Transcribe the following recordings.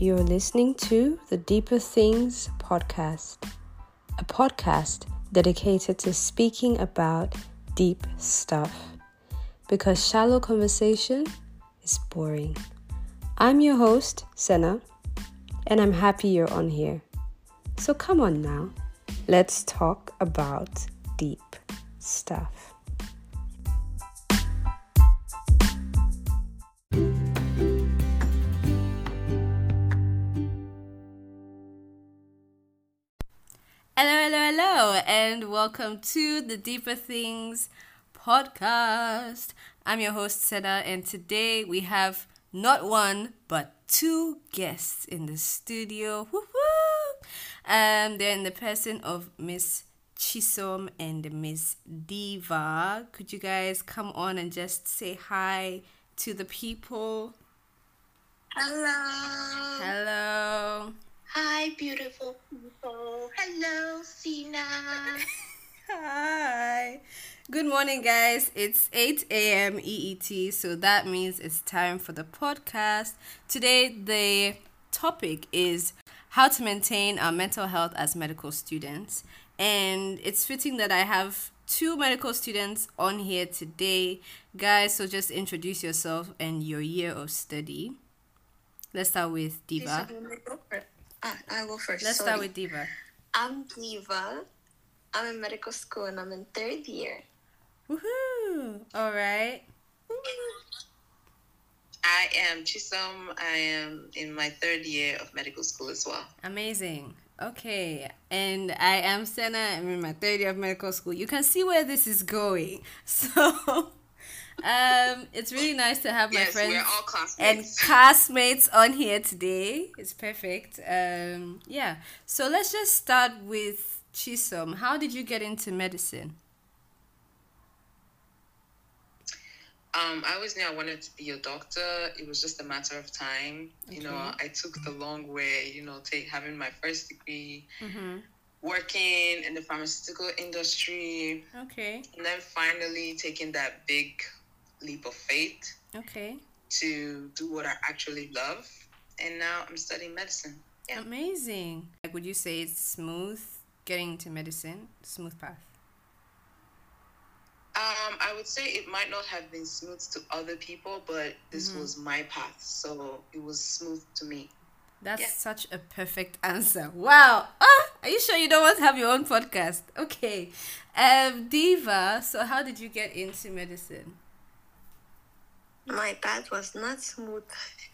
You're listening to the Deeper Things podcast, a podcast dedicated to speaking about deep stuff because shallow conversation is boring. I'm your host, Senna, and I'm happy you're on here. So come on now, let's talk about deep stuff. Hello, hello, hello, and welcome to the Deeper Things podcast. I'm your host, Senna, and today we have not one but two guests in the studio. Woo-hoo! Um, they're in the person of Miss Chisom and Miss Diva. Could you guys come on and just say hi to the people? Hello. Hello. Hi, beautiful people. Hello, Sina. Hi. Good morning, guys. It's 8 a.m. EET, so that means it's time for the podcast. Today, the topic is how to maintain our mental health as medical students. And it's fitting that I have two medical students on here today. Guys, so just introduce yourself and your year of study. Let's start with Diva. Ah, I will first. Let's Sorry. start with Diva. I'm Diva. I'm in medical school and I'm in third year. Woohoo! All right. I am Chisom. I am in my third year of medical school as well. Amazing. Okay. And I am Senna. I'm in my third year of medical school. You can see where this is going. So um it's really nice to have my yes, friends and classmates. on here today. It's perfect. Um yeah. So let's just start with Chisom. How did you get into medicine? um, I always knew I wanted to be a doctor. It was just a matter of time. You know, I took the long way. You know, take having my first degree, Mm-hmm. working in the pharmaceutical industry, Okay. and then finally taking that big leap of faith Okay. to do what I actually love. And now I'm studying medicine. Yeah. Amazing. Like would you say it's smooth getting into medicine? Smooth path. Um, I would say it might not have been smooth to other people, but this Mhm. was my path, so it was smooth to me. That's Yeah. such a perfect answer. Wow. Ah, are you sure you don't want to have your own podcast? Okay. Um, Diva, so how did you get into medicine? My path was not smooth.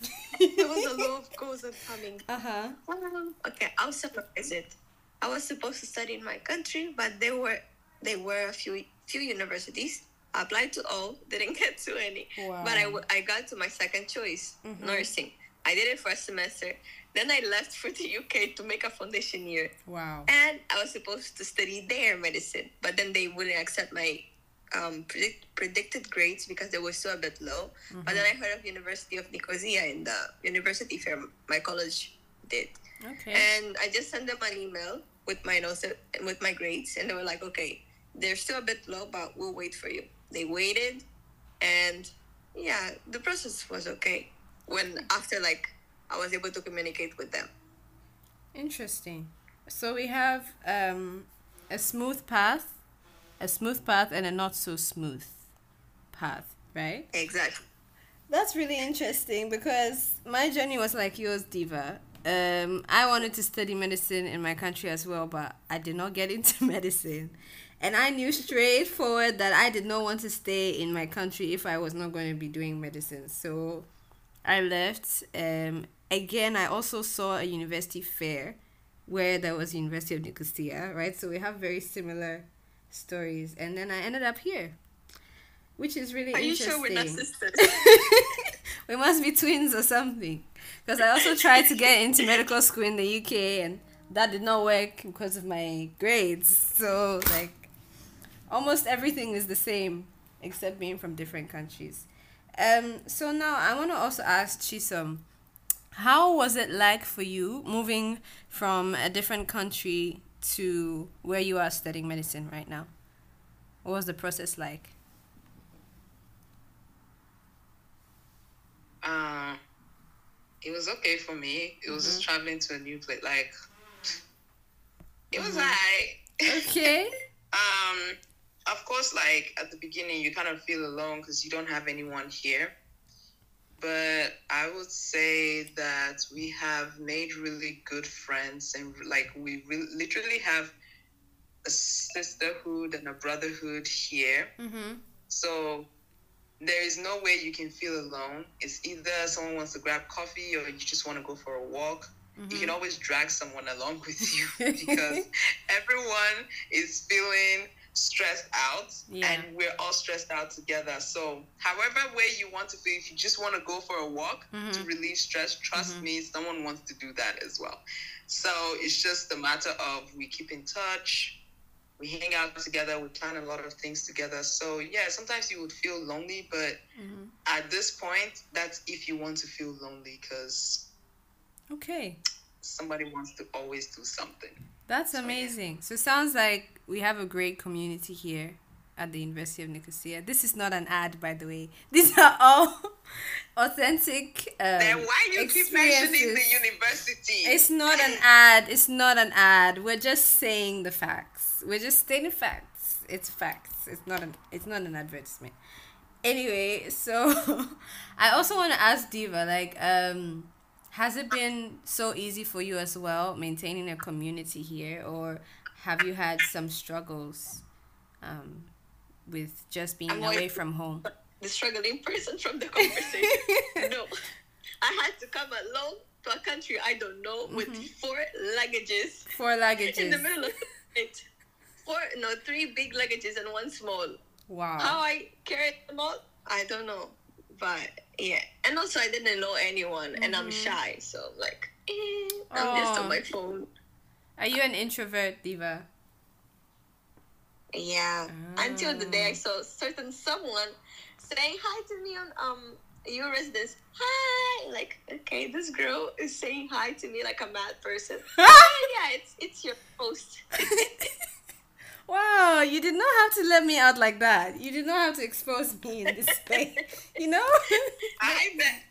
there was a lot of goes and coming. Uh-huh. Um, okay, I'll summarize it. I was supposed to study in my country, but there were there were a few few universities. I applied to all, didn't get to any. Wow. But I, w- I got to my second choice, Mhm. nursing. I did it for a semester. Then I left for the UK to make a foundation year. Wow. And I was supposed to study there medicine, but then they wouldn't accept my um, predict- predicted grades because they were still a bit low. But then I heard of University of Nicosia in the university fair my college did. Okay. And I just sent them an email with my notes with my grades, and they were like, "Okay, they're still a bit low, but we'll wait for you." They waited, and yeah, the process was okay. When after like I was able to communicate with them. Interesting. So we have um a smooth path, a smooth path and a not so smooth path, right? Exactly. That's really interesting because my journey was like yours, Diva. Um, I wanted to study medicine in my country as well, but I did not get into medicine. And I knew straightforward that I did not want to stay in my country if I was not going to be doing medicine. So I left. Um, again, I also saw a university fair where there was University of Nicosia, right? So we have very similar stories. And then I ended up here, which is really Are you sure we're not sisters? we must be twins or something. Because I also tried to get into medical school in the UK and that did not work because of my grades. So, like, almost everything is the same except being from different countries. Um, so now I want to also ask Chisom, how was it like for you moving from a different country to where you are studying medicine right now? What was the process like? Uh, it was okay for me. It was just Mm-hmm. traveling to a new place. Like, it was Mm-hmm. alright. Okay. Um, of course, like at the beginning, you kind of feel alone because you don't have anyone here. But I would say that we have made really good friends, and like we re- literally have a sisterhood and a brotherhood here. Mm-hmm. So there is no way you can feel alone. It's either someone wants to grab coffee or you just want to go for a walk. You can always drag someone along with you because everyone is feeling stressed out Yeah. and we're all stressed out together. So, however way you want to feel, if you just want to go for a walk mm-hmm. to relieve stress, trust mm-hmm. me, someone wants to do that as well. So, it's just a matter of we keep in touch, we hang out together, we plan a lot of things together. So, yeah, sometimes you would feel lonely, but mm-hmm. at this point, that's if you want to feel lonely because Okay. somebody wants to always do something. That's amazing. So it sounds like we have a great community here at the University of Nicosia. This is not an ad, by the way. These are all authentic um, then why you keep mentioning the university? It's not an ad. It's not an ad. We're just saying the facts. We're just stating facts. It's facts. It's not an. It's not an advertisement. Anyway, so I also want to ask Diva, like, um, has it been so easy for you as well maintaining a community here, or have you had some struggles, um, with just being I'm away away from home? the struggling person from the conversation. no, I had to come alone to a country I don't know with four luggages Four luggages in the middle of it. Four, no, three big luggages and one small. Wow. How I carried them all, I don't know. But yeah, and also I didn't know anyone, and I'm shy, so like, eh, I'm just on my phone. Are you an introvert, Diva? Yeah. Until the day I saw certain someone saying hi to me on um your residence. Hi, like okay, this girl is saying hi to me like a mad person. oh, yeah, it's it's your host. Wow, you did not have to let me out like that. You did not have to expose me in this space. You know? I met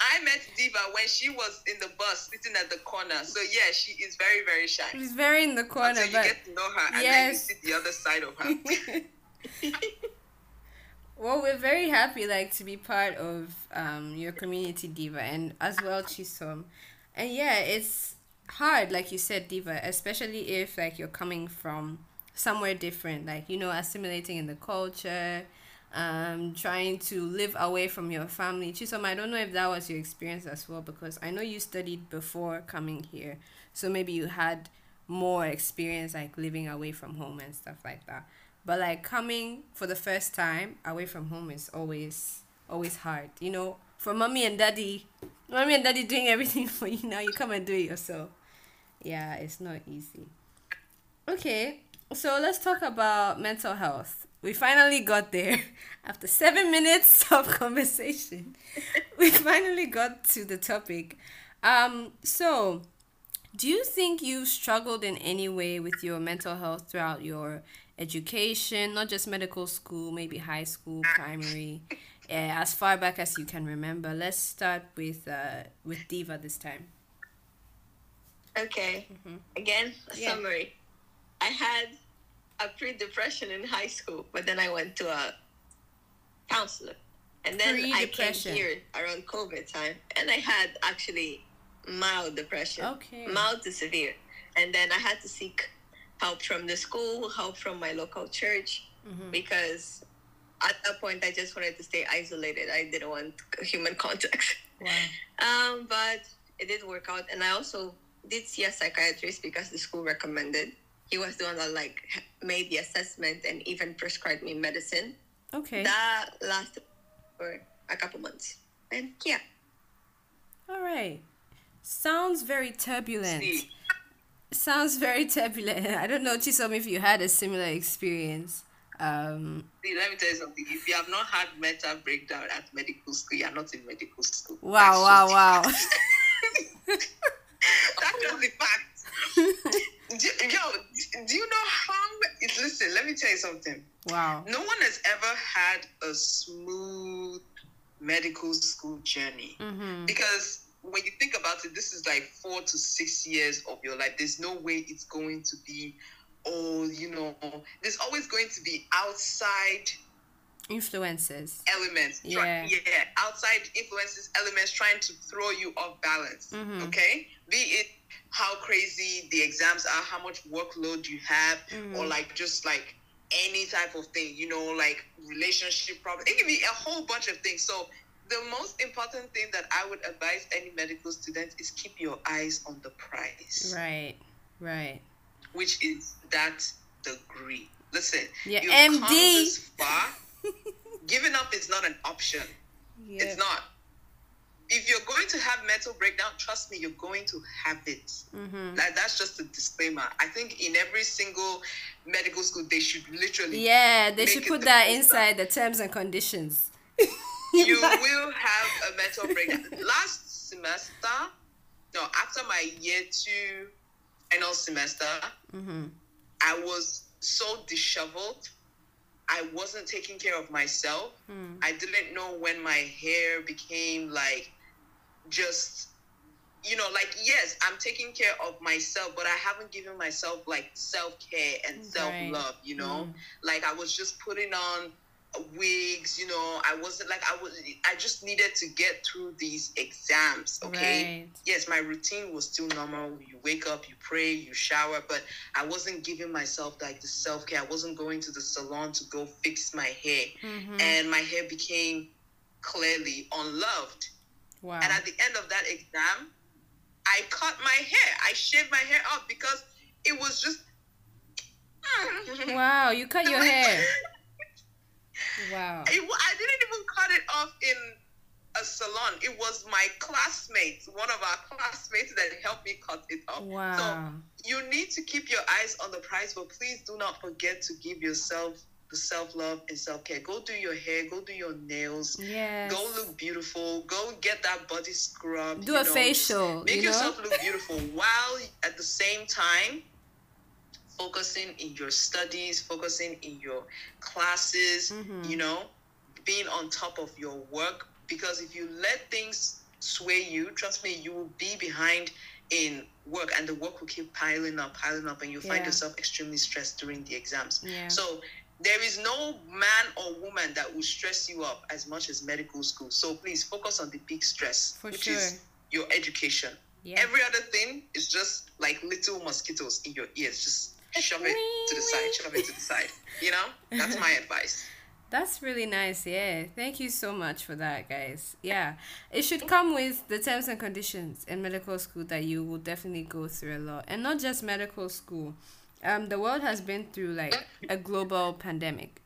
I met Diva when she was in the bus sitting at the corner. So yeah, she is very very shy. She's very in the corner, Until you get to know her, and then you see the other side of her. well, we're very happy like to be part of um your community, Diva, and as well Chisom. And yeah, it's hard, like you said, Diva, especially if like you're coming from somewhere different, like you know, assimilating in the culture, um, trying to live away from your family. Chisom, I don't know if that was your experience as well, because I know you studied before coming here, so maybe you had more experience like living away from home and stuff like that. But like coming for the first time away from home is always always hard. You know, for mommy and daddy, mommy and daddy doing everything for you now, you come and do it yourself. Yeah, it's not easy. Okay, so let's talk about mental health. We finally got there after seven minutes of conversation. we finally got to the topic. Um, so do you think you struggled in any way with your mental health throughout your education, not just medical school, maybe high school, primary, uh, as far back as you can remember? Let's start with uh, with Diva this time. Okay. Again, a Yeah. summary. I had a pre-depression in high school, but then I went to a counselor, and then I came here around COVID time, and I had actually mild depression, Okay. mild to severe, and then I had to seek help from the school, help from my local church, because at that point I just wanted to stay isolated. I didn't want human contact. Wow. Um, but it did work out, and I also did see a psychiatrist because the school recommended. He was the one that like made the assessment and even prescribed me medicine. Okay. That lasted for a couple months, and yeah, All right. Sounds very turbulent. See, Sounds very turbulent. I don't know, Chisom, if you had a similar experience. Um, see, let me tell you something. If you have not had mental breakdown at medical school, you are not in medical school. wow, wow, wow. That's just the fact. yo, do you know how? It's, listen, let me tell you something. wow. No one has ever had a smooth medical school journey Mm-hmm. because when you think about it, this is like four to six years of your life. There's no way it's going to be, oh, you know, there's always going to be outside influences. Elements. Yeah. yeah outside influences elements trying to throw you off balance mm-hmm. okay? Be it how crazy the exams are how much workload you have mm-hmm. or like just like any type of thing you know like relationship problems it can be a whole bunch of things. So the most important thing that i would advise any medical student is keep your eyes on the prize right right. Which is that degree. Listen yeah md far giving up is not an option. Yeah. It's not. If you're going to have mental breakdown, trust me, you're going to have it. Mm-hmm. That, that's just a disclaimer. I think in every single medical school, they should literally. Yeah, they should put that inside the terms and conditions. you will have a mental breakdown. Last semester, no, after my year two final semester, mm-hmm. I was so disheveled I wasn't taking care of myself. Mm. I didn't know when my hair became like just you know like yes i'm taking care of myself but i haven't given myself like self-care and self-love you know mm. like i was just putting on wigs you know i wasn't like i was i just needed to get through these exams okay? Right. yes my routine was still normal. You wake up you pray you shower but i wasn't giving myself like the self-care. I wasn't going to the salon to go fix my hair. Mm-hmm. and my hair became clearly unloved. Wow. and at the end of that exam i cut my hair. I shaved my hair off because it was just wow you cut your hair Wow. I, I didn't even cut it off in a salon. It was my classmates, one of our classmates that helped me cut it off. Wow. So you need to keep your eyes on the prize, but please do not forget to give yourself the self love and self care. Go do your hair, go do your nails. Yeah. Go look beautiful. Go get that body scrub. Do a know, facial. Make you yourself know? look beautiful while at the same time focusing in your studies, focusing in your classes, mm-hmm. you know, being on top of your work. Because if you let things sway you, trust me, you will be behind in work and the work will keep piling up, piling up, and you'll yeah. find yourself extremely stressed during the exams. Yeah. So there is no man or woman that will stress you up as much as medical school. So please focus on the big stress, For which sure. is your education. Yeah. Every other thing is just like little mosquitoes in your ears, just shove it to the side, shove it to the side. You know, that's my advice. That's really nice. Yeah. Thank you so much for that, guys. Yeah. It should come with the terms and conditions in medical school that you will definitely go through a lot. And not just medical school. Um the world has been through like a global pandemic.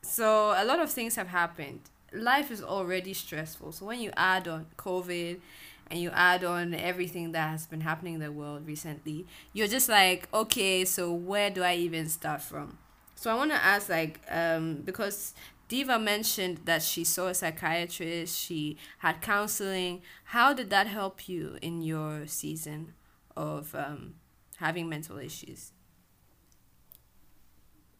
So a lot of things have happened. Life is already stressful. So when you add on COVID and you add on everything that has been happening in the world recently, you're just like, okay, so where do I even start from? So I want to ask, like, um, because Diva mentioned that she saw a psychiatrist, she had counseling. How did that help you in your season of um, having mental issues?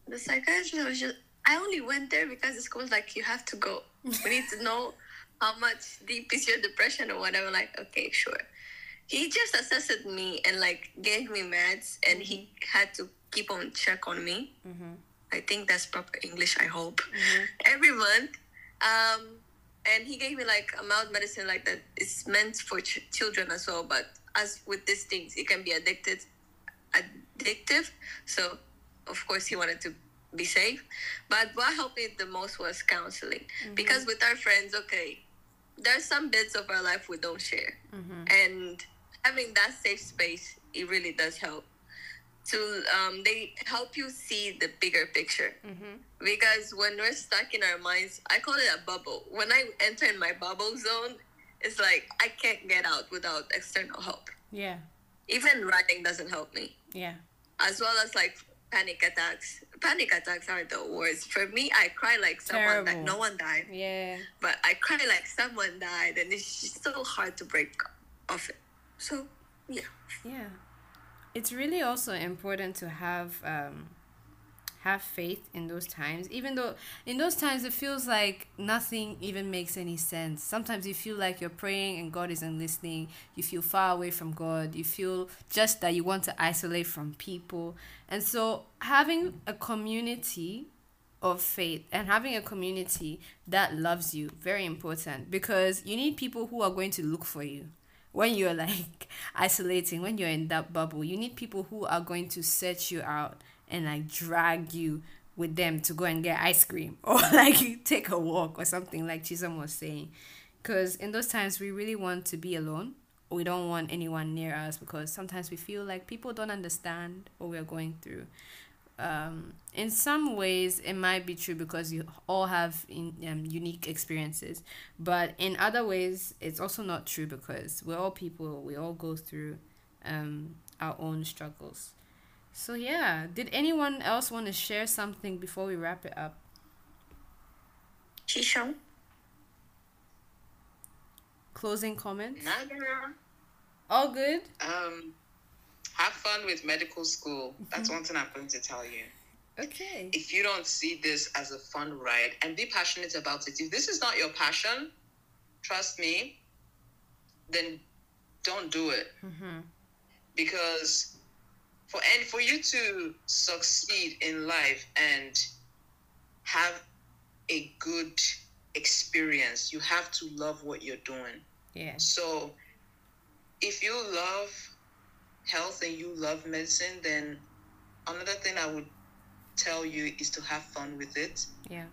The psychiatrist was just, I only went there because the school was like, you have to go. We need to know how much deep is your depression or whatever. Like, okay, sure. He just assessed me and like gave me meds, and mm-hmm. he had to keep on check on me. Mm-hmm. I think that's proper English. I hope mm-hmm. every month. Um, and he gave me like a mild medicine like that. It's meant for ch- children as well. But as with these things, it can be addicted, addictive. So, of course, he wanted to be safe. But what helped me the most was counseling mm-hmm. because with our friends, okay, there's some bits of our life we don't share. Mm-hmm. and having that safe space it really does help to um, they help you see the bigger picture. Mm-hmm. because when we're stuck in our minds i call it a bubble. When i enter in my bubble zone it's like i can't get out without external help. Yeah. Even writing doesn't help me. Yeah. As well as like panic attacks. Panic attacks are the worst. For me, I cry like someone that no one died. Yeah. But I cry like someone died, and it's just so hard to break off it. So, yeah. Yeah. It's really also important to have um, have faith in those times even though in those times it feels like nothing even makes any sense. Sometimes you feel like you're praying and god isn't listening. You feel far away from god. You feel just that you want to isolate from people. And so having a community of faith and having a community that loves you very important. Because you need people who are going to look for you. When you're like isolating when you're in that bubble you need people who are going to search you out and like drag you with them to go and get ice cream or like take a walk or something like Chisom was saying. Because in those times we really want to be alone. We don't want anyone near us because sometimes we feel like people don't understand what we're going through. Um, in some ways it might be true because you all have in, um, unique experiences. But in other ways it's also not true because we're all people. We all go through um, our own struggles so yeah did anyone else want to share something before we wrap it up Chisom? closing comments Nada. all good Um, have fun with medical school. That's one thing I'm going to tell you. okay If you don't see this as a fun ride and be passionate about it, if this is not your passion, trust me, then don't do it. mm-hmm. Because for and for you to succeed in life and have a good experience, you have to love what you're doing. yeah So if you love health and you love medicine, then another thing I would tell you is to have fun with it. yeah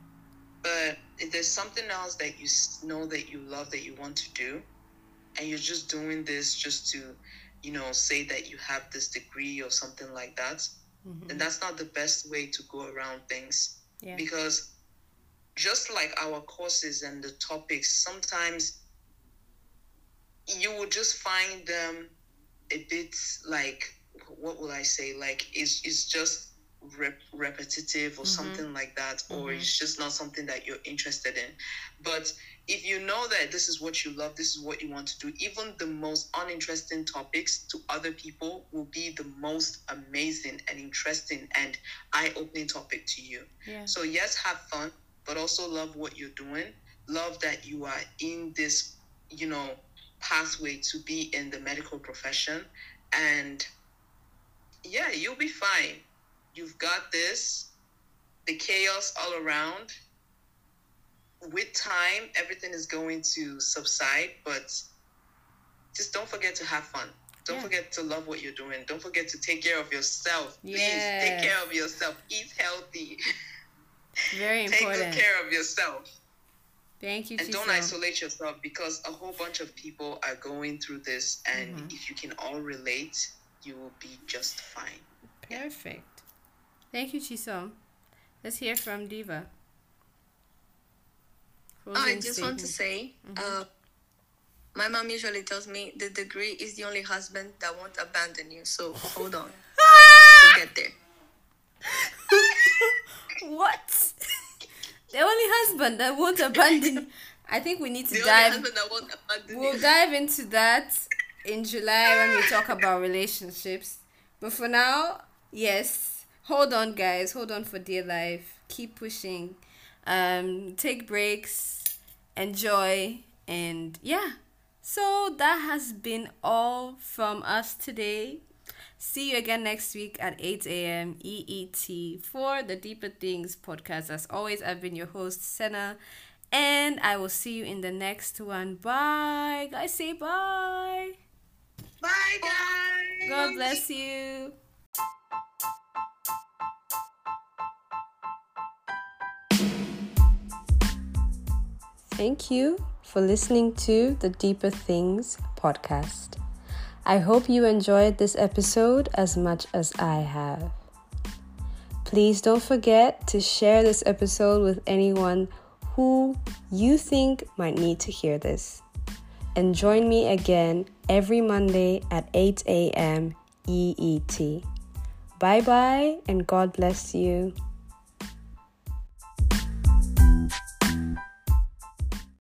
But if there's something else that you know that you love that you want to do, and you're just doing this just to, you know, say that you have this degree or something like that, mm-hmm. then that's not the best way to go around things yeah because just like our courses and the topics sometimes you will just find them a bit like what will i say like it's, it's just rep- repetitive or Mhm. something like that or Mhm. it's just not something that you're interested in but if you know that this is what you love this is what you want to do even the most uninteresting topics to other people will be the most amazing and interesting and eye-opening topic to you yeah so yes, have fun, but also love what you're doing. Love that you are in this, you know, pathway to be in the medical profession. And yeah, you'll be fine. You've got this. The chaos all around. With time, everything is going to subside, but just don't forget to have fun. Don't Yeah. forget to love what you're doing. Don't forget to take care of yourself. Please Yes. take care of yourself. Eat healthy. very Take important good care of yourself. thank you And don't isolate yourself because a whole bunch of people are going through this. And Mhm. if you can all relate, you will be just fine. Perfect. Thank you, Chisom. Let's hear from Diva. I just want to say, uh, my mom usually tells me the degree is the only husband that won't abandon you. So hold on, we'll get there. what? the only husband that won't abandon. I think we need to The only dive. husband that won't abandon We'll you. dive into that in July when we talk about relationships. But for now, yes. Hold on, guys. Hold on for dear life. Keep pushing. Um, take breaks. Enjoy. And yeah. So that has been all from us today. See you again next week at 8 a.m. EET for the Deeper Things podcast. As always, I've been your host, Senna. And I will see you in the next one. Bye. Guys, say bye. Bye, guys. God bless you. Thank you for listening to the Deeper Things podcast. I hope you enjoyed this episode as much as I have. Please don't forget to share this episode with anyone who you think might need to hear this. And join me again every Monday at 8 a.m. EET. Bye bye, and God bless you.